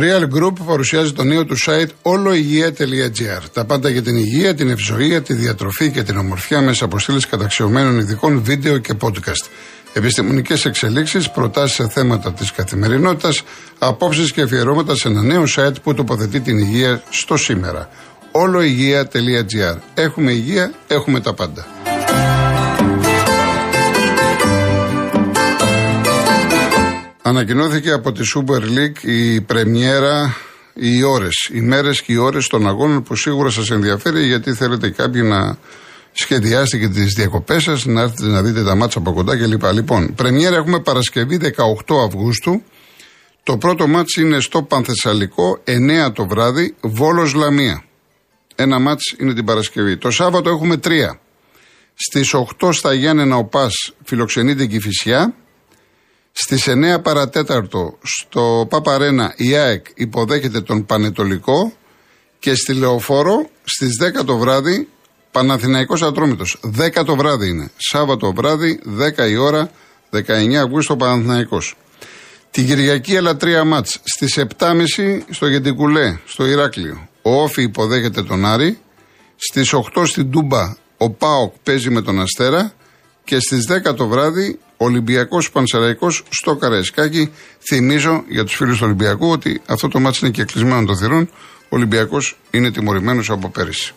Real Group παρουσιάζει το νέο του site oloigia.gr. Τα πάντα για την υγεία, την ευζοία, τη διατροφή και την ομορφιά μέσα από στήλες καταξιωμένων ειδικών βίντεο και podcast. Επιστημονικές εξελίξεις, προτάσεις σε θέματα της καθημερινότητας, απόψεις και αφιερώματα σε ένα νέο site που τοποθετεί την υγεία στο σήμερα. oloigia.gr. Έχουμε υγεία, έχουμε τα πάντα. Ανακοινώθηκε από τη Super League η πρεμιέρα, οι ώρες, οι μέρες και οι ώρες των αγώνων που σίγουρα σας ενδιαφέρει γιατί θέλετε κάποιοι να σχεδιάσετε και τις διακοπές σας, να έρθετε να δείτε τα μάτσα από κοντά κλπ. Λοιπόν, πρεμιέρα έχουμε Παρασκευή 18 Αυγούστου. Το πρώτο μάτς είναι στο Πανθεσσαλικό, 9 το βράδυ, Βόλος Λαμία. Ένα μάτς είναι την Παρασκευή. Το Σάββατο έχουμε τρία. Στις 8 στα Γιάννενα ο Πας φιλοξενείται η Κηφισιά. Στις 9 παρατέταρτο στο Παπαρένα η ΑΕΚ υποδέχεται τον Πανετολικό και στη Λεωφόρο στις 10 το βράδυ Παναθηναϊκός Ατρόμητος. 10 το βράδυ είναι. Σάββατο βράδυ 10 η ώρα 19 Αυγούστου Παναθηναϊκός. Την Κυριακή έλα τρία μάτς. Στις 7.30 στο Γεντικουλέ, στο Ηράκλειο. Ο Όφη υποδέχεται τον Άρη. Στις 8 στην Τούμπα ο Πάοκ παίζει με τον Αστέρα. Και στις 10 το βράδυ Ολυμπιακός Πανσεραϊκός στο Καραϊσκάκι. Θυμίζω για τους φίλους του Ολυμπιακού ότι αυτό το μάτι είναι και κλεισμένο των θυρών. Ο Ολυμπιακός είναι τιμωρημένος από πέρυσι.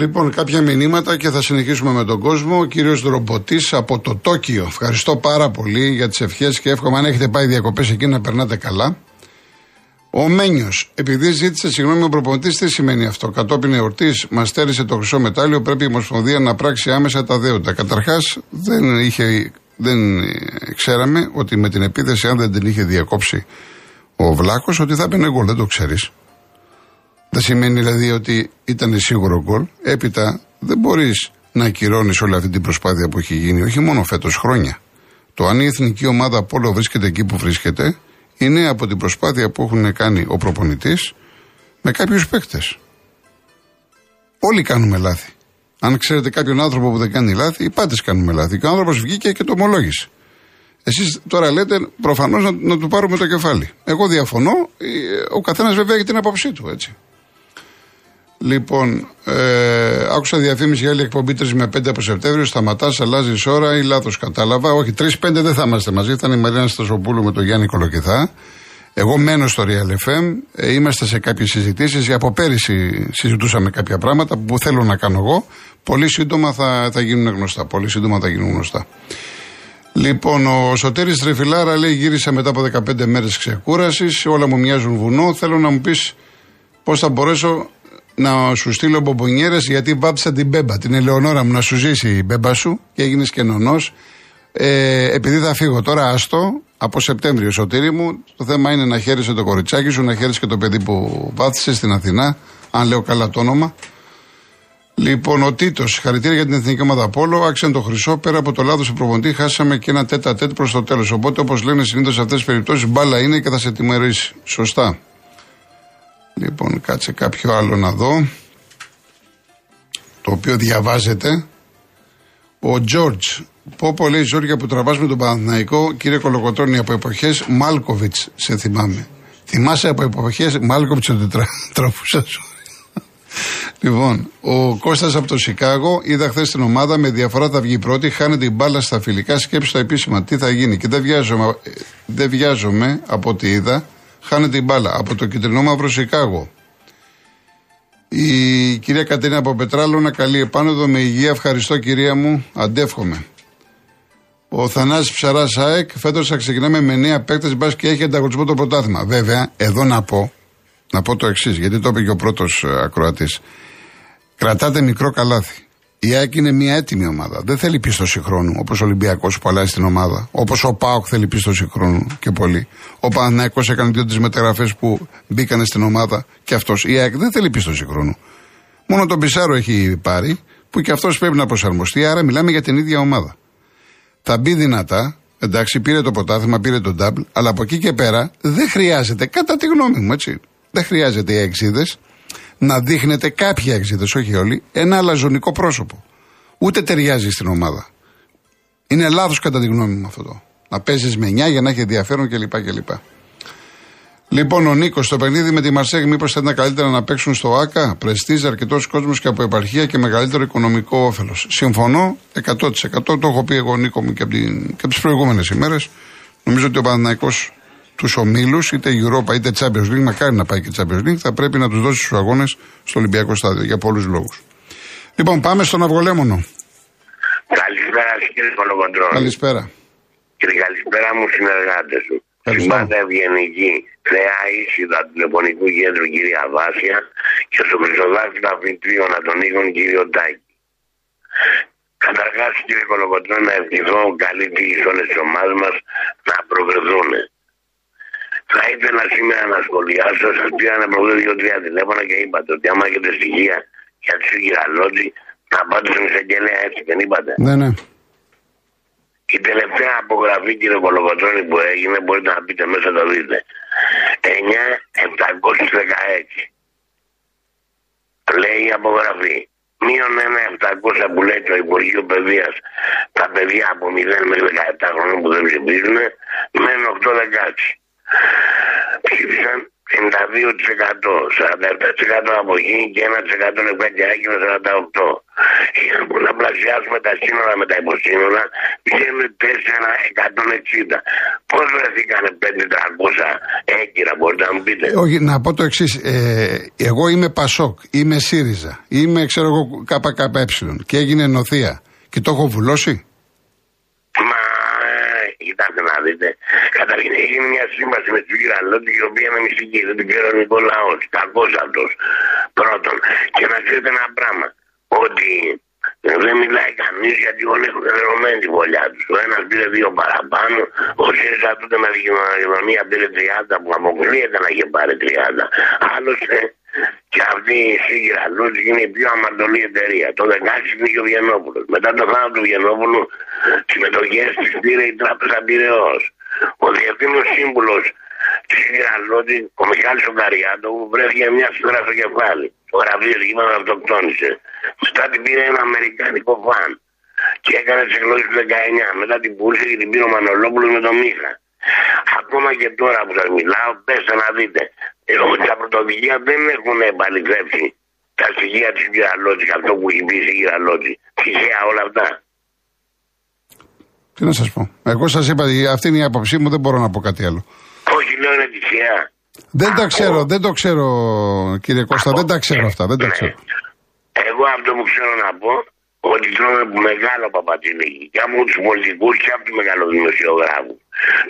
Λοιπόν, κάποια μηνύματα και θα συνεχίσουμε με τον κόσμο. Ο κύριος Δρομποτη από το Τόκιο. Ευχαριστώ πάρα πολύ για τις ευχές και εύχομαι αν έχετε πάει διακοπές εκεί να περνάτε καλά. Ο Μένιος, επειδή ζήτησε συγγνώμη ο προπονητής, τι σημαίνει αυτό; Κατόπιν εορτής μας στέρισε το χρυσό μετάλλιο, πρέπει η Ομοσπονδία να πράξει άμεσα τα δέοντα. Καταρχάς, δεν, είχε, δεν ξέραμε ότι με την επίθεση, αν δεν την είχε διακόψει ο Βλάκος, ότι θα έπαιρνε γκολ. Δεν το ξέρεις. Δεν σημαίνει δηλαδή ότι ήταν σίγουρο γκολ. Έπειτα δεν μπορείς να ακυρώνεις όλη αυτή την προσπάθεια που έχει γίνει, όχι μόνο φέτος, χρόνια. Το αν η εθνική ομάδα από όλο βρίσκεται εκεί που βρίσκεται, είναι από την προσπάθεια που έχουν κάνει ο προπονητής με κάποιους παίκτες. Όλοι κάνουμε λάθη. Αν ξέρετε κάποιον άνθρωπο που δεν κάνει λάθη, οι πάντες κάνουμε λάθη. Και ο άνθρωπος βγήκε και το ομολόγησε. Εσείς τώρα λέτε προφανώς να, να, του πάρουμε το κεφάλι. Εγώ διαφωνώ. Ε, ο καθένας βέβαια έχει την άποψή του, έτσι. Λοιπόν, ε, άκουσα διαφήμιση για άλλη εκπομπή 3 με 5 από Σεπτέμβριο. Σταματάς, αλλάζεις ώρα ή λάθος κατάλαβα. Όχι, 3-5 δεν θα είμαστε μαζί. Ήταν η Μαρίνα Στασοπούλου με τον Γιάννη Κολοκυθά. Εγώ μένω στο Real FM. Ε, είμαστε σε κάποιες συζητήσεις. Από πέρυσι συζητούσαμε κάποια πράγματα που θέλω να κάνω εγώ. Πολύ σύντομα θα, θα γίνουν γνωστά. Πολύ σύντομα θα γίνουν γνωστά. Λοιπόν, ο Σωτήρης Τρεφιλάρα λέει γύρισα μετά από 15 μέρες ξεκούρασης, όλα μου μοιάζουν βουνό, θέλω να μου πεις πώς θα μπορέσω να σου στείλω μπομπονιέρες γιατί βάψα την μπέμπα. Την Ελεονόρα μου να σου ζήσει η μπέμπα σου και έγινες και νονός. Ε, επειδή θα φύγω τώρα, άστο από Σεπτέμβριο, σωτήρι μου. Το θέμα είναι να χαίρεσαι το κοριτσάκι σου, να χαίρεσαι και το παιδί που βάθησες στην Αθηνά, αν λέω καλά το όνομα. Λοιπόν, ο Τίτος, χαρητήρια για την εθνική ομάδα Πόλο. Άξιαν το χρυσό. Πέρα από το λάθος του προπονητή, χάσαμε και ένα τέτα τέτ προς το τέλος. Οπότε, όπως λένε συνήθως σε αυτές τις περιπτώσεις, μπάλα είναι και θα σε τιμωρήσει. Σωστά. Λοιπόν, κάτσε κάποιο άλλο να δω. Το οποίο διαβάζεται. Ο Τζόρτζ. Πω πω λέει Ζόρια που τραβάς με τον Παναθηναϊκό, κύριε Κολοκοτρώνη, από εποχές Μάλκοβιτς, σε θυμάμαι. Θυμάσαι από εποχές Μάλκοβιτς ότι τρα, τραβούσα Λοιπόν, ο Κώστας από το Σικάγο είδα χθες την ομάδα με διαφορά θα βγει πρώτη, χάνει την μπάλα στα φιλικά, σκέψη στα επίσημα. Τι θα γίνει. Και δεν βιάζομαι, δεν βιάζομαι από ό,τι είδα χάνεται η μπάλα από το κυτρινό μαύρο Σικάγο. Η κυρία Κατερίνα από Πετράλωνα, καλή επάνωδο με υγεία. Ευχαριστώ κυρία μου, αντεύχομαι. Ο Θανάσης Ψαράς ΑΕΚ, φέτος θα ξεκινάμε με νέα παίκτες μπας και έχει ανταγωνισμό το πρωτάθλημα. Βέβαια, εδώ να πω, να πω το εξής, γιατί το είπε και ο πρώτος ε, ακροατής. Κρατάτε μικρό καλάθι. Η ΑΕΚ είναι μια έτοιμη ομάδα. Δεν θέλει πίστοση χρόνου όπως ο Ολυμπιακός που αλλάζει την ομάδα. Όπως ο Πάοκ θέλει πίστοση χρόνου και πολύ. Ο Παναναϊκό έκανε δύο-τρεις μεταγραφές που μπήκαν στην ομάδα και αυτός. Η ΑΕΚ δεν θέλει πίστοση χρόνου. Μόνο τον Πισάρο έχει πάρει που και αυτός πρέπει να προσαρμοστεί. Άρα μιλάμε για την ίδια ομάδα. Θα μπει δυνατά. Εντάξει, πήρε το ποτάθημα, πήρε τον double, αλλά από εκεί και πέρα δεν χρειάζεται, κατά τη γνώμη μου, έτσι. Δεν χρειάζεται οι αεξίδες να δείχνετε κάποιοι έξιδε, όχι όλοι, ένα αλαζονικό πρόσωπο. Ούτε ταιριάζει στην ομάδα. Είναι λάθος κατά τη γνώμη μου αυτό. Να παίζεις με 9 για να έχει ενδιαφέρον κλπ. κλπ. Λοιπόν, ο Νίκος, το παιχνίδι με τη Μαρσέγ, μήπως θα ήταν καλύτερα να παίξουν στο ΑΚΑ. Πρεστίζει αρκετός κόσμος και από επαρχία και μεγαλύτερο οικονομικό όφελος. Συμφωνώ 100%. Το έχω πει εγώ, Νίκο μου, και από, από τις προηγούμενες ημέρες. Νομίζω ότι ο Παναναναϊκό τους ομίλους, είτε Europa είτε Champions League, μακάρι να πάει και Champions League, θα πρέπει να τους δώσει του αγώνες στο Ολυμπιακό Στάδιο για πολλούς λόγους. Λοιπόν, πάμε στον Αυγολέμονο. Καλησπέρα, κύριε Κολοκοντρόλ. Καλησπέρα. Κύριε, καλησπέρα μου συνεργάτε σου. Θυμάται ευγενική Θεά Ίσιδα του τηλεφωνικού κέντρου κυρία Βάσια και στο Χρυσοδάφι Αφιτρίο να τον Νίκον κύριο Τάκη. Καταρχάς, κύριε Κολοκοντρό, να ευχηθώ καλή τύχη σε όλες τις ομάδες μας να προκριθούν. Θα ήθελα σήμερα να σχολιάσω, σα πήραν προχθέ δύο-τρία τηλέφωνα και είπατε ότι άμα έχετε στοιχεία για τη Σιγηραλότη, να πάτε στον εισαγγελέα έτσι, δεν είπατε; Ναι, ναι. Η τελευταία απογραφή κύριε Κολοκοτρώνη που έγινε μπορείτε να πείτε μέσα το δείτε. 9.716. Λέει η απογραφή. Μείον 1.700 που λέει το Υπουργείο Παιδείας τα παιδιά από 0 μέχρι 17 χρόνια που δεν ψηφίζουν μένουν 8-16. Ψήφισαν 52%, 47% από εκεί και 1% νεκπαιδιακή με 48. Για να πολλαπλασιάσουμε τα σύνορα με τα υποσύνορα, βγαίνουν 460. Πώς βρεθήκανε 500 έγκυρα, μπορείτε να μου πείτε. Όχι, να πω το εξής. Ε, εγώ είμαι Πασόκ, είμαι ΣΥΡΙΖΑ, είμαι ξέρω εγώ ΚΚΕ και έγινε νοθεία. Και το έχω βουλώσει. Μα, ε, κοιτάξτε να δείτε. Καταρχήν έγινε μια σύμβαση με τους Γυραλότη η οποία είναι μυστική. Δεν την ξέρω ο λαός. Κακό αυτό. Πρώτον. Και να ξέρετε ένα πράγμα. Ότι δεν μιλάει κανείς γιατί όλοι έχουν δεδομένη τη βολιά τους. Ο ένας πήρε δύο παραπάνω. Ο ΣΥΡΙΖΑ τότε με την κοινωνία πήρε 30 που αποκλείεται να είχε πάρει 30. Άλλωστε και αυτή η Σίγηρα Λούτζ είναι η πιο αμαρτωλή εταιρεία. Το 16 είναι και ο Βιενόπουλο. Μετά το θάνατο του Βιενόπουλου, συμμετοχέ τη πήρε η Τράπεζα Πυραιός. Ο διευθύνων σύμβουλος της Λούτζ, ο Μιχάλης Ογκαριάτο, βρέθηκε μια σφαίρα στο κεφάλι. Το γραφείο εκεί να αυτοκτόνησε. Μετά την πήρε ένα Αμερικάνικο φαν. Και έκανε τις εκλογές του 19. Μετά την πούλησε και την πήρε ο Μανολόπουλος με τον Μίχα. Ακόμα και τώρα που σας μιλάω, πέστε να δείτε. Ε, τα πρωτοδικεία δεν έχουν επαληθεύσει τα στοιχεία της Κυραλότζη, αυτό που έχει πει η Κυραλότζη. Τυχαία όλα αυτά. Τι να σας πω. Εγώ σας είπα, αυτή είναι η άποψή μου, δεν μπορώ να πω κάτι άλλο. Όχι, λέω είναι τυχαία. Δεν τα ξέρω, δεν το ξέρω κύριε Κώστα, δεν τα ξέρω αυτά, δεν τα Ναι. ξέρω. Εγώ αυτό που ξέρω να πω, ότι τρώμε που μεγάλο παπατζηλίκι. Και από τους πολιτικούς και από του μεγαλοδημοσιογράφους.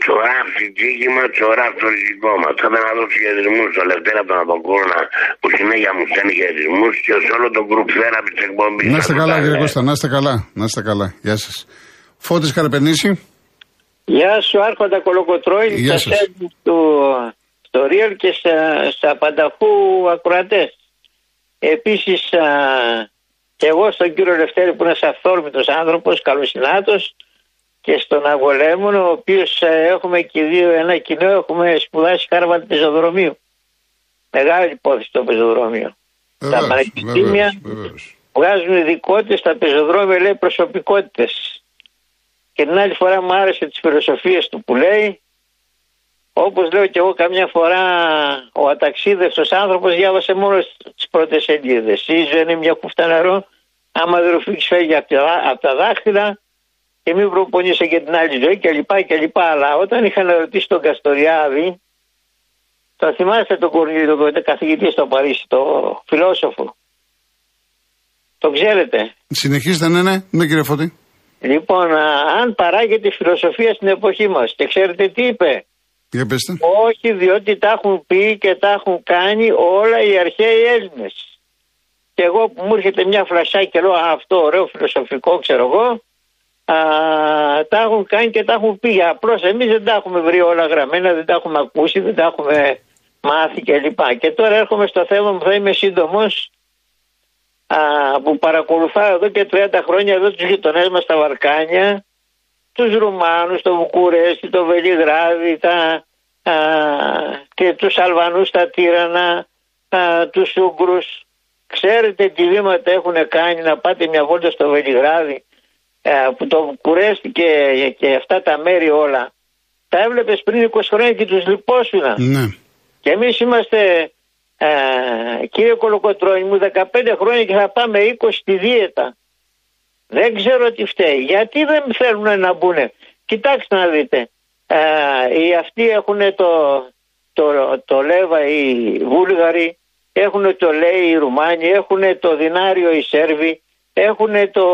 Τσογράφει τύχημα, τσογράφει το ριζικό μα. Θα ήθελα να δώσω χαιρετισμού στο Λευτέρα από τον Αποκόρνα που συνέχεια μου στέλνει χαιρετισμού και σε όλο τον γκρουπ θέραπη τη εκπομπή. Να είστε καλά κύριε Κώστα, να είστε καλά, να είστε καλά. Γεια σας. Φώτης Καραπενήσι. Γεια σου, Άρχοντα Κολοκοτρόη, Γεια στα σας. σέντ του στο Real και στα, στα πανταχού ακροατές. Επίσης, α, και εγώ στον κύριο Λευτέρη που είναι ένας αυθόρμητος άνθρωπος, καλοσυνάτος και στον Αγολέμονο, ο οποίος α, έχουμε και δύο, ένα κοινό, έχουμε σπουδάσει κάρβαλ πεζοδρομίου. Μεγάλη υπόθεση το πεζοδρόμιο. Τα Βεβαίως, πανεπιστήμια βεβαίως, βεβαίως. βγάζουν ειδικότητες στα πεζοδρόμια, λέει προσωπικότητες. Και την άλλη φορά μου άρεσε τις φιλοσοφίες του που λέει, όπως λέω και εγώ καμιά φορά, ο αταξίδευτος άνθρωπος διάβασε μόνο τις πρώτες σελίδες. Η ζωή είναι μια κούφτα νερό, άμα δεν ρουφήξεις φεύγει από τα, απ' τα δάχτυλα και μην προπονείσαι και την άλλη ζωή κλπ. κλπ. Αλλά όταν είχαν ρωτήσει τον Καστοριάδη, το θυμάστε τον Κορνίλιο, τον καθηγητή στο Παρίσι, το φιλόσοφο; Το ξέρετε; Συνεχίστε, ναι, ναι, ναι κύριε Φώτη. Λοιπόν, α, αν παράγεται η φιλοσοφία στην εποχή μας και ξέρετε τι είπε; Για πέστε. Όχι διότι τα έχουν πει και τα έχουν κάνει όλα οι αρχαίοι Έλληνες. Και εγώ που μου έρχεται μια φλασιά και λέω «Α, αυτό ωραίο φιλοσοφικό ξέρω εγώ, α, τα έχουν κάνει και τα έχουν πει. Απλώς εμείς δεν τα έχουμε βρει όλα γραμμένα, δεν τα έχουμε ακούσει, δεν τα έχουμε μάθει κλπ. Και τώρα έρχομαι στο θέμα μου, θα είμαι σύντομος, α, που παρακολουθάω εδώ και 30 χρόνια εδώ τους γειτονές μας στα Βαρκάνια, τους Ρουμάνους, το Βουκουρέστι, το Βελιγράδι, τα, α, και τους Αλβανούς στα Τύρανα, α, τους Ούγκρους. Ξέρετε τι βήματα έχουν κάνει να πάτε μια βόλτα στο Βελιγράδι; Που το κουρέστηκε και αυτά τα μέρη όλα. Τα έβλεπες πριν 20 χρόνια και τους λυπόσουνα. Ναι. Και εμείς είμαστε, κύριε Κολοκοτρώνη μου, 15 χρόνια και θα πάμε 20 στη δίαιτα. Δεν ξέρω τι φταίει. Γιατί δεν θέλουν να μπουν. Κοιτάξτε να δείτε. οι αυτοί έχουν το, το, το Λέβα οι Βούλγαροι, έχουν το Λέει οι Ρουμάνοι, έχουν το Δινάριο οι Σέρβοι, έχουν το,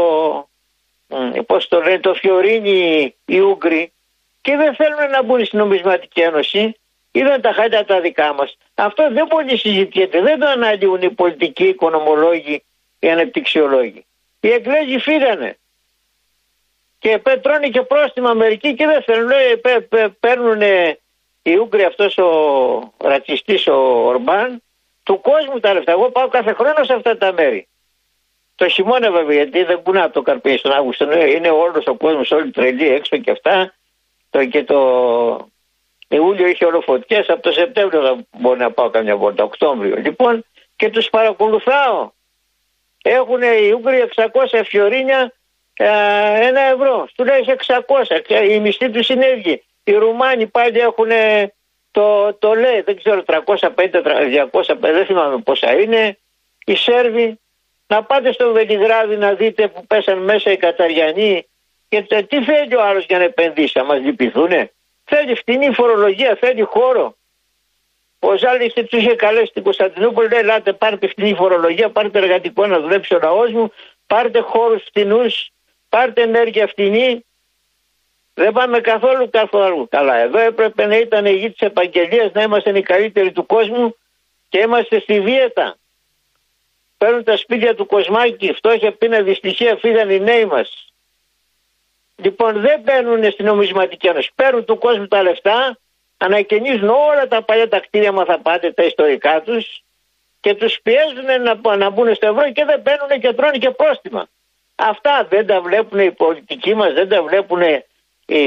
πώς το λένε, το Φιωρίνι οι Ούγγροι και δεν θέλουν να μπουν στην νομισματική ένωση. Είδαν τα χάλια τα δικά μας. Αυτό δεν πολύ συζητιέται. Δεν το αναλύουν οι πολιτικοί, οι οικονομολόγοι, οι ανεπτυξιολόγοι. Οι Εγγλέζοι φύγανε. Και τρώνε και πρόστιμα μερικοί και δεν θέλουν. Παίρνουν οι Ούγγροι αυτός ο ρατσιστής ο Ορμπάν του κόσμου τα λεφτά. Εγώ πάω κάθε χρόνο σε αυτά τα μέρη. Το χειμώνα βέβαια γιατί δεν κουνά το καρπί στον Αύγουστο. Είναι όλος ο κόσμος, όλοι τρελοί έξω και αυτά. Το, και το Ιούλιο είχε όλο φωτιές. Από το Σεπτέμβριο θα μπορεί να πάω καμιά βόλτα. Οκτώβριο. Λοιπόν και τους παρακολουθάω. Έχουν οι Ούγγροι 600 φιωρίνια ε, ένα ευρώ. Του λέει 600. Και η μισθή τους είναι ίδια. Οι Ρουμάνοι πάλι έχουν το, το λέει, δεν ξέρω, 350, 200, δεν θυμάμαι πόσα είναι. Οι Σέρβοι, να πάτε στο Βελιγράδι να δείτε που πέσαν μέσα οι Καταριανοί και τι θέλει ο άλλος για να επενδύσει, να μας λυπηθούνε; Θέλει φτηνή φορολογία, θέλει χώρο. Ο Ζάλης τους είχε καλέσει στην Κωνσταντινούπολη, λέει: Ελάτε, πάρτε φτηνή φορολογία, πάρτε εργατικό να δουλέψει ο λαός μου, πάρτε χώρους φτηνούς, πάρτε ενέργεια φτηνή. Δεν πάμε καθόλου καθόλου καλά. Εδώ έπρεπε να ήταν η γη της επαγγελίας, να είμαστε οι καλύτεροι του κόσμου και είμαστε στη δίαιτα. Παίρνουν τα σπίτια του Κοσμάκη, φτώχεια, πείνα, δυστυχία, φύγαν οι νέοι μας. Λοιπόν, δεν μπαίνουν στην νομισματική ένωση. Παίρνουν του κόσμου τα λεφτά, ανακαινίζουν όλα τα παλιά τα κτίρια, μα θα πάτε τα ιστορικά τους και τους πιέζουν να, να μπουν στο ευρώ και δεν μπαίνουν και τρώνε και πρόστιμα. Αυτά δεν τα βλέπουν οι πολιτικοί μας, δεν τα βλέπουν οι,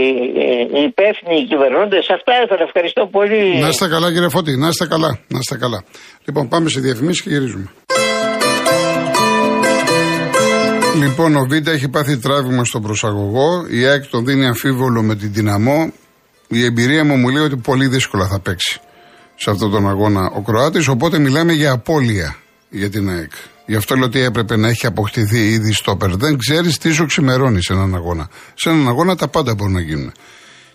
οι υπεύθυνοι, οι κυβερνώντες. Αυτά ήθελα. Ευχαριστώ πολύ. Να είστε καλά, κύριε Φώτη. Να είστε καλά. Να είστε καλά. Λοιπόν, πάμε σε διαφημίσεις και γυρίζουμε. Λοιπόν, ο Β' έχει πάθει τράβημα στον προσαγωγό. Η ΑΕΚ τον δίνει αμφίβολο με την δυναμό. Η εμπειρία μου μου λέει ότι πολύ δύσκολα θα παίξει σε αυτόν τον αγώνα ο Κροάτης, οπότε μιλάμε για απώλεια για την ΑΕΚ. Γι' αυτό λέω ότι έπρεπε να έχει αποκτηθεί ήδη στο περ. Δεν ξέρεις τι σου ξημερώνει σε έναν αγώνα. Σε έναν αγώνα τα πάντα μπορούν να γίνουν.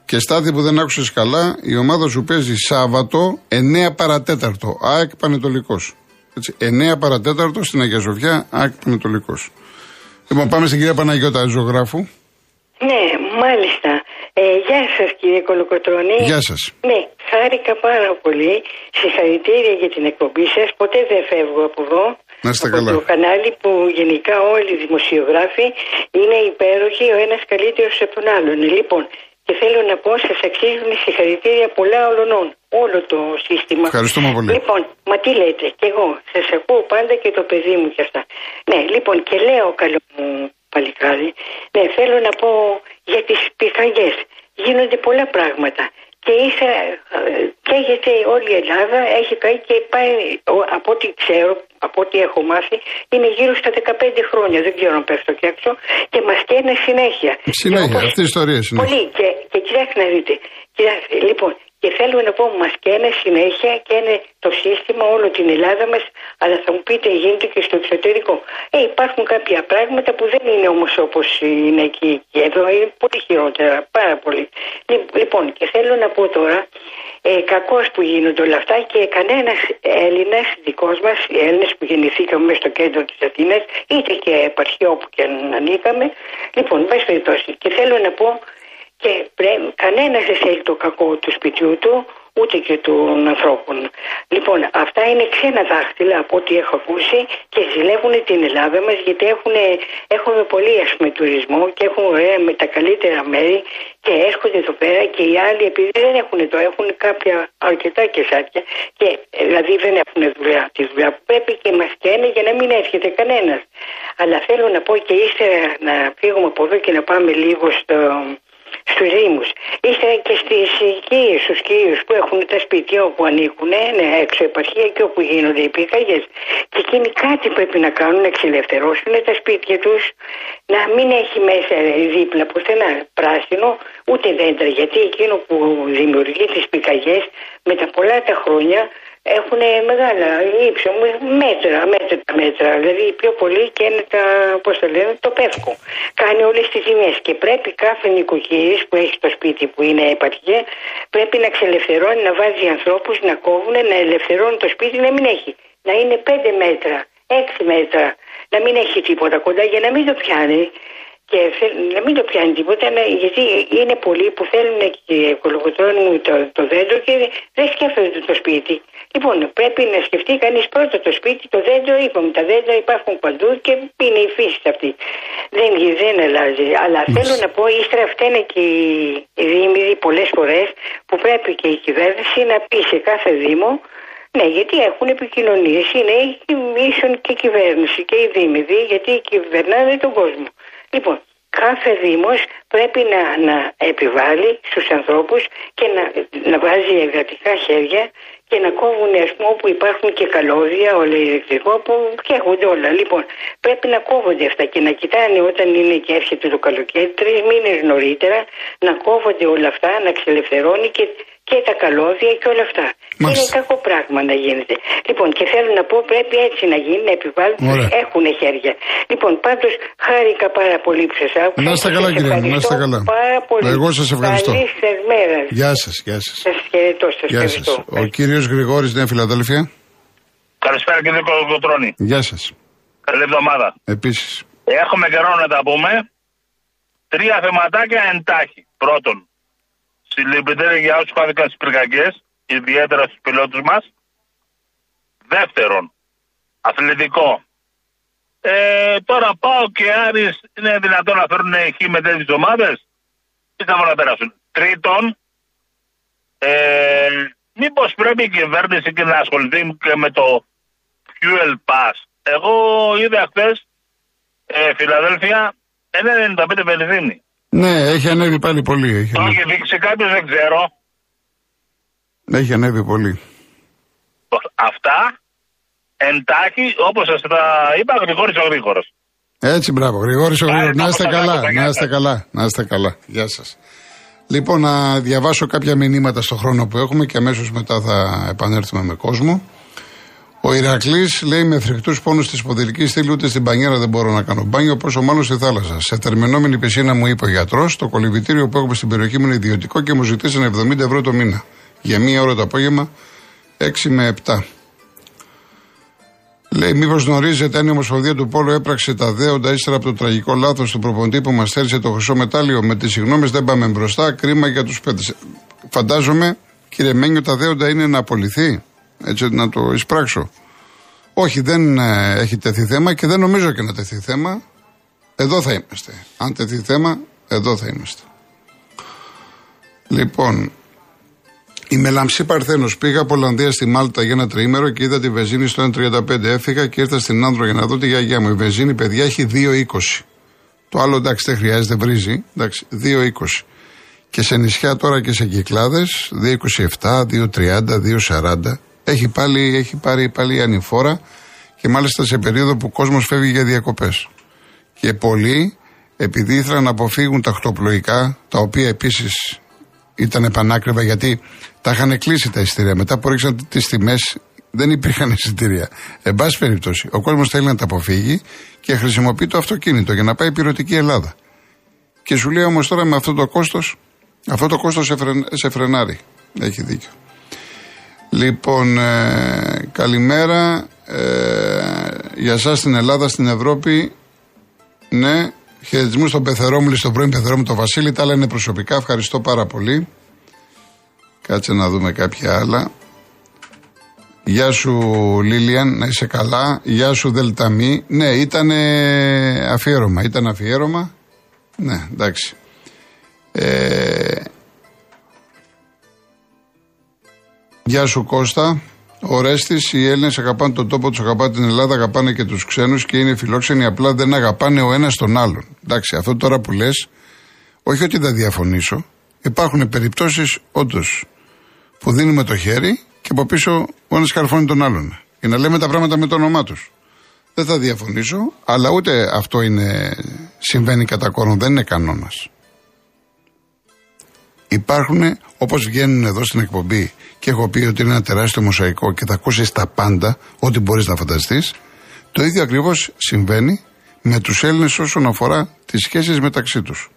Και στάθη που δεν άκουσες καλά, η ομάδα σου παίζει Σάββατο 9 παρατέταρτο. ΑΕΚ Πανετολικός. 9 παρατέταρτο στην Αγία Σοφιά, ΑΕΚ Πανετολικός. Λοιπόν, πάμε στην κυρία Παναγιώτα, ζωγράφου. Ναι, μάλιστα. Ε, γεια σας κύριε Κολοκοτρώνη. Γεια σας. Ναι, χάρηκα πάρα πολύ. Συγχαρητήρια για την εκπομπή σας. Ποτέ δεν φεύγω από εδώ. Να είστε καλά. Το κανάλι που γενικά όλοι οι δημοσιογράφοι είναι υπέροχοι, ο ένας καλύτερος από τον άλλον. Λοιπόν, και θέλω να πω, σας αξίζουν συγχαρητήρια πολλά όλων. Όλο το σύστημα. Ευχαριστούμε πολύ. Λοιπόν, μα τι λέτε, και εγώ σας ακούω πάντα και το παιδί μου και αυτά. Ναι, λοιπόν, και λέω καλό μου παλικάρι, ναι, θέλω να πω για τις πυρκαγιέ. Γίνονται πολλά πράγματα και ίσα καίγεται όλη η Ελλάδα, έχει πάει και πάει, από ό,τι ξέρω, από ό,τι έχω μάθει, είναι γύρω στα 15 χρόνια, δεν ξέρω αν πέφτω και έξω, και μας καίνε συνέχεια. Συνέχεια, αυτή η ιστορία συνέχεια. Πολύ, και, και κοιτάξτε να δείτε, κοιτάξτε, λοιπόν, και θέλουμε να πω, μας καίνε συνέχεια και είναι το σύστημα όλο την Ελλάδα μας, αλλά θα μου πείτε γίνεται και στο εξωτερικό. Ε, υπάρχουν κάποια πράγματα που δεν είναι όμως όπως είναι εκεί και εδώ, είναι πολύ χειρότερα, πάρα πολύ. Λοιπόν, και θέλω να πω τώρα, ε, κακώ που γίνονται όλα αυτά και κανένας Έλληνας δικός μας, οι Έλληνες που γεννηθήκαμε στο κέντρο της Αθήνας, είτε και επαρχία όπου και αν ανήκαμε, λοιπόν, πάση περιπτώσει. Και θέλω να πω και πρέπει, κανένας δεν θέλει το κακό του σπιτιού του, ούτε και των ανθρώπων. Λοιπόν, αυτά είναι ξένα δάχτυλα από ό,τι έχω ακούσει και ζηλεύουν την Ελλάδα μας γιατί έχουν, έχουμε πολύ ας πούμε τουρισμό και έχουν ωραία με τα καλύτερα μέρη και έρχονται εδώ πέρα και οι άλλοι επειδή δεν έχουν το έχουν κάποια αρκετά κεσάτια και δηλαδή δεν έχουν δουλειά τη δουλειά που πρέπει και μας καίνε για να μην έρχεται κανένας. Αλλά θέλω να πω και ύστερα να φύγουμε από εδώ και να πάμε λίγο στο, στους Δήμους. Ύστερα και στις οικίες, στους κύριου που έχουν τα σπίτια όπου ανήκουν, ναι, έξω επαρχία και όπου γίνονται οι πυρκαγιές. Και εκείνοι κάτι πρέπει να κάνουν, να εξελευθερώσουν τα σπίτια τους, να μην έχει μέσα δίπλα πουθενά πράσινο, ούτε δέντρα. Γιατί εκείνο που δημιουργεί τις πυρκαγιές με τα πολλά τα χρόνια έχουν μεγάλα ύψο, μέτρα, μέτρα, μέτρα. Δηλαδή πιο πολύ και είναι τα, πώς το λένε, το πεύκο. Κάνει όλες τις ζημιές και πρέπει κάθε νοικοκυρίς που έχει το σπίτι που είναι επαρχία πρέπει να ξελευθερώνει, να βάζει ανθρώπους να κόβουν, να ελευθερώνει το σπίτι να μην έχει. Να είναι πέντε μέτρα, έξι μέτρα, να μην έχει τίποτα κοντά για να μην το πιάνει και να μην το πιάνει τίποτα, γιατί είναι πολλοί που θέλουν και οικολογοτρώνουν το, το δέντρο και δεν σκέφτονται το σπίτι. Λοιπόν, πρέπει να σκεφτεί κανείς πρώτα το σπίτι, το δέντρο, είπαμε, τα δέντρα υπάρχουν παντού και είναι η φύση αυτή. Δεν, δεν αλλάζει. Αλλά θέλω να πω, ύστερα φταίνε και οι δήμοι πολλές φορές που πρέπει και η κυβέρνηση να πει σε κάθε Δήμο ναι, γιατί έχουν επικοινωνίες. Είναι ίσον και η κυβέρνηση και οι δήμοι, γιατί κυβερνάνε τον κόσμο. Λοιπόν, κάθε Δήμος πρέπει να, να επιβάλλει στους ανθρώπους και να, να βάζει εργατικά χέρια και να κόβουν ας πούμε όπου υπάρχουν και καλώδια, όλα ηλεκτρικό που φτιάχνονται όλα. Λοιπόν, πρέπει να κόβονται αυτά και να κοιτάνε όταν είναι και έρχεται το καλοκαίρι, τρεις μήνες νωρίτερα, να κόβονται όλα αυτά, να ξελευθερώνει και και τα καλώδια και όλα αυτά. Μάλιστα. Είναι κακό πράγμα να γίνεται. Λοιπόν, και θέλω να πω, πρέπει έτσι να γίνει, να επιβάλλουν. Έχουν χέρια. Λοιπόν, πάντως χάρηκα πάρα πολύ που σας άκουσα. Να είστε καλά, κύριε μου, να είστε καλά. Πάρα πολύ. Εγώ σας ευχαριστώ. Καλής σας μέρας. Γεια σας, γεια σας. Σας χαιρετώ, σας Γεια σας. Ο κύριος Γρηγόρης, Νέα Φιλαδέλφια. Καλησπέρα κύριε Κολοκοτρόνη. Γεια σας. Καλή εβδομάδα. Επίσης. Έχουμε καιρό να τα πούμε. Τρία θεματάκια εντάχει. Πρώτον, συλληπιτήρια για όσους χάθηκαν στις πυρκαγιές, ιδιαίτερα στους πιλότους μας. Δεύτερον, αθλητικό. Ε, τώρα πάω και Άρης είναι δυνατόν να φέρουν χ με τέτοιες ομάδες. Τι θα να περάσουν. Τρίτον, ε, μήπως πρέπει η κυβέρνηση και να ασχοληθεί και με το fuel pass. Εγώ είδα χθες ε, Φιλαδέλφια 1,95 βενζίνη. Ναι, έχει ανέβει πάλι πολύ. Έχει Το έχει δείξει κάποιος, δεν ξέρω. Έχει ανέβει πολύ. Αυτά εντάχει, όπως σας τα είπα, γρηγόρης ο γρήγορος. Έτσι, μπράβο. Γρηγόρης ο γρήγορος. Να είστε καλά. Να είστε καλά. Να είστε καλά. Γεια σας. Λοιπόν, να διαβάσω κάποια μηνύματα στο χρόνο που έχουμε και αμέσως μετά θα επανέλθουμε με κόσμο. Ο Ηρακλής λέει με φρικτούς πόνους της ποδηλικής στήλη ούτε στην πανιέρα δεν μπορώ να κάνω μπάνιο, πόσο μάλλον στη θάλασσα. Σε τερμινόμενη πισίνα μου είπε ο γιατρός, το κολυμπητήριο που έχουμε στην περιοχή μου είναι ιδιωτικό και μου ζητήσαν 70 ευρώ το μήνα. Για μία ώρα το απόγευμα, 6 με 7. Λέει, μήπως γνωρίζετε αν η Ομοσπονδία του Πόλου έπραξε τα δέοντα ύστερα από το τραγικό λάθος του προποντή που μας θέλησε το χρυσό μετάλλιο. Με τις συγγνώμες δεν πάμε μπροστά, κρίμα για τους πέντε. Φαντάζομαι, κύριε Μένιο, τα δέοντα είναι να απολυθεί έτσι να το εισπράξω. Όχι, δεν ε, έχει τεθεί θέμα και δεν νομίζω και να τεθεί θέμα. Εδώ θα είμαστε. Αν τεθεί θέμα, εδώ θα είμαστε. Λοιπόν, η Μελαμψή Παρθένος. Πήγα από Ολλανδία στη Μάλτα για ένα τριήμερο και είδα τη βεζίνη στο 1,35. Έφυγα και ήρθα στην Άνδρο για να δω τη γιαγιά μου. Η βεζίνη, παιδιά, έχει 2,20. Το άλλο εντάξει δεν χρειάζεται, βρίζει. Εντάξει, 2,20. Και σε νησιά τώρα και σε κυκλάδες 2,27, 2,30, 2,40. Έχει, πάλι, έχει πάρει πάλι ανηφόρα και μάλιστα σε περίοδο που ο κόσμος φεύγει για διακοπές. Και πολλοί, επειδή ήθελαν να αποφύγουν τα χτωπλοϊκά, τα οποία επίσης ήταν επανάκριβα γιατί τα είχαν κλείσει τα εισιτήρια. Μετά που ρίξαν τις τιμές, δεν υπήρχαν εισιτήρια. Εν πάση περιπτώσει, ο κόσμος θέλει να τα αποφύγει και χρησιμοποιεί το αυτοκίνητο για να πάει πυρωτική Ελλάδα. Και σου λέει όμως τώρα με αυτό το κόστος, αυτό το κόστος σε, σε φρενάρει. Έχει δίκιο. Λοιπόν, ε, καλημέρα. Ε, για εσά στην Ελλάδα, στην Ευρώπη. Ναι, χαιρετισμούς στον Πεθερόμουλη, στον πρώην Πεθερόμουλη, τον Βασίλη. Τα άλλα είναι προσωπικά. Ευχαριστώ πάρα πολύ. Κάτσε να δούμε κάποια άλλα. Γεια σου Λίλιαν, να είσαι καλά. Γεια σου Δελταμή. Ναι, ήταν αφιέρωμα. Ήταν αφιέρωμα. Ναι, εντάξει. Ε, Γεια σου Κώστα. Ο Ρέστης, οι Έλληνες αγαπάνε τον τόπο τους, αγαπάνε την Ελλάδα, αγαπάνε και τους ξένους και είναι φιλόξενοι. Απλά δεν αγαπάνε ο ένας τον άλλον. Εντάξει, αυτό τώρα που λες, Όχι ότι δεν διαφωνήσω. Υπάρχουν περιπτώσεις όντως που δίνουμε το χέρι και από πίσω ο ένας καρφώνει τον άλλον. Για να λέμε τα πράγματα με το όνομά τους. Δεν θα διαφωνήσω, αλλά ούτε αυτό είναι, συμβαίνει κατά κόρον, δεν είναι κανόνας. Υπάρχουν, όπως βγαίνουν εδώ στην εκπομπή και έχω πει ότι είναι ένα τεράστιο μοσαϊκό και θα ακούσεις τα πάντα, ό,τι μπορείς να φανταστείς, το ίδιο ακριβώς συμβαίνει με τους Έλληνες όσον αφορά τις σχέσεις μεταξύ τους.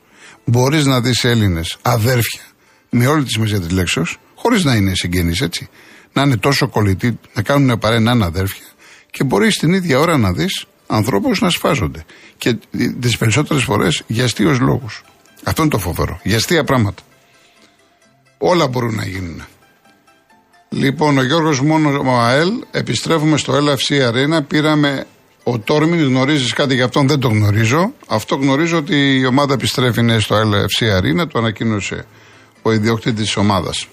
Μπορείς να δεις Έλληνες αδέρφια με όλη τη σημασία της λέξεως, χωρίς να είναι συγγενείς έτσι. Να είναι τόσο κολλητοί, να κάνουν παρέ να είναι αδέρφια και μπορείς την ίδια ώρα να δεις ανθρώπους να σφάζονται. Και τις περισσότερες φορές για αστείου λόγους. Αυτό είναι το φοβερό. Για αστεία πράγματα. Όλα μπορούν να γίνουν. Λοιπόν, ο Γιώργος Μόνος ΑΕΛ, επιστρέφουμε στο LFC Arena. Πήραμε ο Τόρμιν, γνωρίζεις κάτι για αυτόν, δεν το γνωρίζω. Αυτό γνωρίζω ότι η ομάδα επιστρέφει είναι στο LFC Arena, το ανακοίνωσε ο ιδιοκτήτης της ομάδας.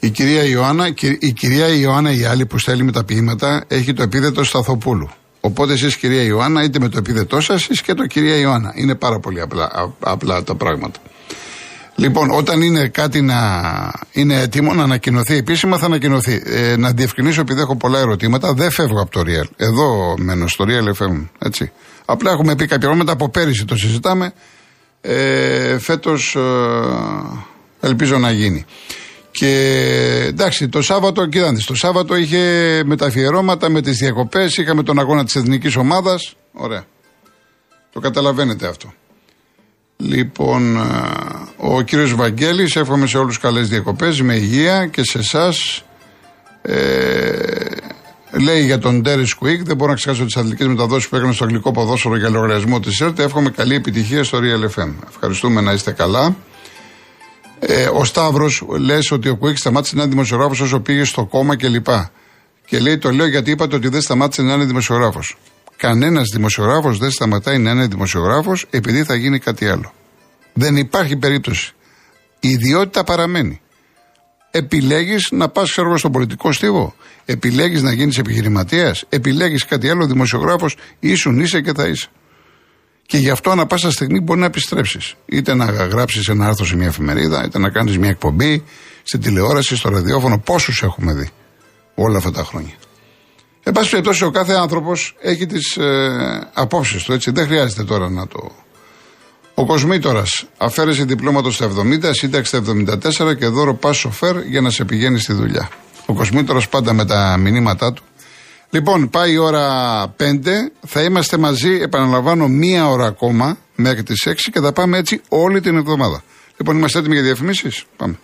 Η κυρία Ιωάννα, η κυρία Ιωάννα η άλλη που στέλνει με τα ποίηματα έχει το επίδετο Σταθοπούλου. Οπότε εσείς, κυρία Ιωάννα, είτε με το επίδετό σας, ή και το κυρία Ιωάννα. Είναι πάρα πολύ απλά, απλά τα πράγματα. Λοιπόν, όταν είναι κάτι να είναι έτοιμο να ανακοινωθεί επίσημα, θα ανακοινωθεί. Ε, να διευκρινίσω, επειδή έχω πολλά ερωτήματα, δεν φεύγω από το Real. Εδώ μένω, στο Real FM. Έτσι. Απλά έχουμε πει κάποια πράγματα από πέρυσι το συζητάμε. Ε, Φέτος ε, ελπίζω να γίνει. Και εντάξει, το Σάββατο, κοιτάξτε, το Σάββατο είχε με τα αφιερώματα, με τις διακοπές, είχαμε τον αγώνα της εθνικής ομάδας. Ωραία. Το καταλαβαίνετε αυτό. Λοιπόν, ο κύριος Βαγγέλης, εύχομαι σε όλους καλές διακοπές, με υγεία και σε εσάς. Ε, λέει για τον Ντέρις Κουίκ, δεν μπορώ να ξεχάσω τις αθλητικές μεταδόσεις που έκανε στο αγγλικό ποδόσφαιρο για λογαριασμό της ΕΡΤ. Εύχομαι καλή επιτυχία στο Real FM. Ευχαριστούμε να είστε καλά. Ε, ο Σταύρος λες ότι ο Κουίκ σταμάτησε να είναι δημοσιογράφος όσο πήγε στο κόμμα κλπ. Και λέει το λέω γιατί είπατε ότι δεν σταμάτησε να είναι δημοσιογράφος. Κανένας δημοσιογράφος δεν σταματάει να είναι δημοσιογράφος επειδή θα γίνει κάτι άλλο. Δεν υπάρχει περίπτωση. Η ιδιότητα παραμένει. Επιλέγεις να πας, ξέρω στον πολιτικό στίβο. Επιλέγεις να γίνεις επιχειρηματίας. Επιλέγεις κάτι άλλο, δημοσιογράφος. ήσουν είσαι και θα είσαι. Και γι' αυτό ανα πάσα στιγμή μπορεί να επιστρέψεις. Είτε να γράψεις ένα άρθρο σε μια εφημερίδα, είτε να κάνεις μια εκπομπή στην τηλεόραση, στο ραδιόφωνο. Πόσους έχουμε δει όλα αυτά τα χρόνια. Εν πάση περιπτώσει, ο κάθε άνθρωπος έχει τις ε, απόψεις του, έτσι. Δεν χρειάζεται τώρα να το. Ο Κοσμήτορας αφαίρεσε διπλώματος στα 70, σύνταξη στα 74 και δώρο πα σοφέρ για να σε πηγαίνει στη δουλειά. Ο Κοσμήτορας πάντα με τα μηνύματά του. Λοιπόν, πάει η ώρα 5. Θα είμαστε μαζί, επαναλαμβάνω, μία ώρα ακόμα μέχρι τις 6 και θα πάμε έτσι όλη την εβδομάδα. Λοιπόν, είμαστε έτοιμοι για διαφημίσεις; Πάμε.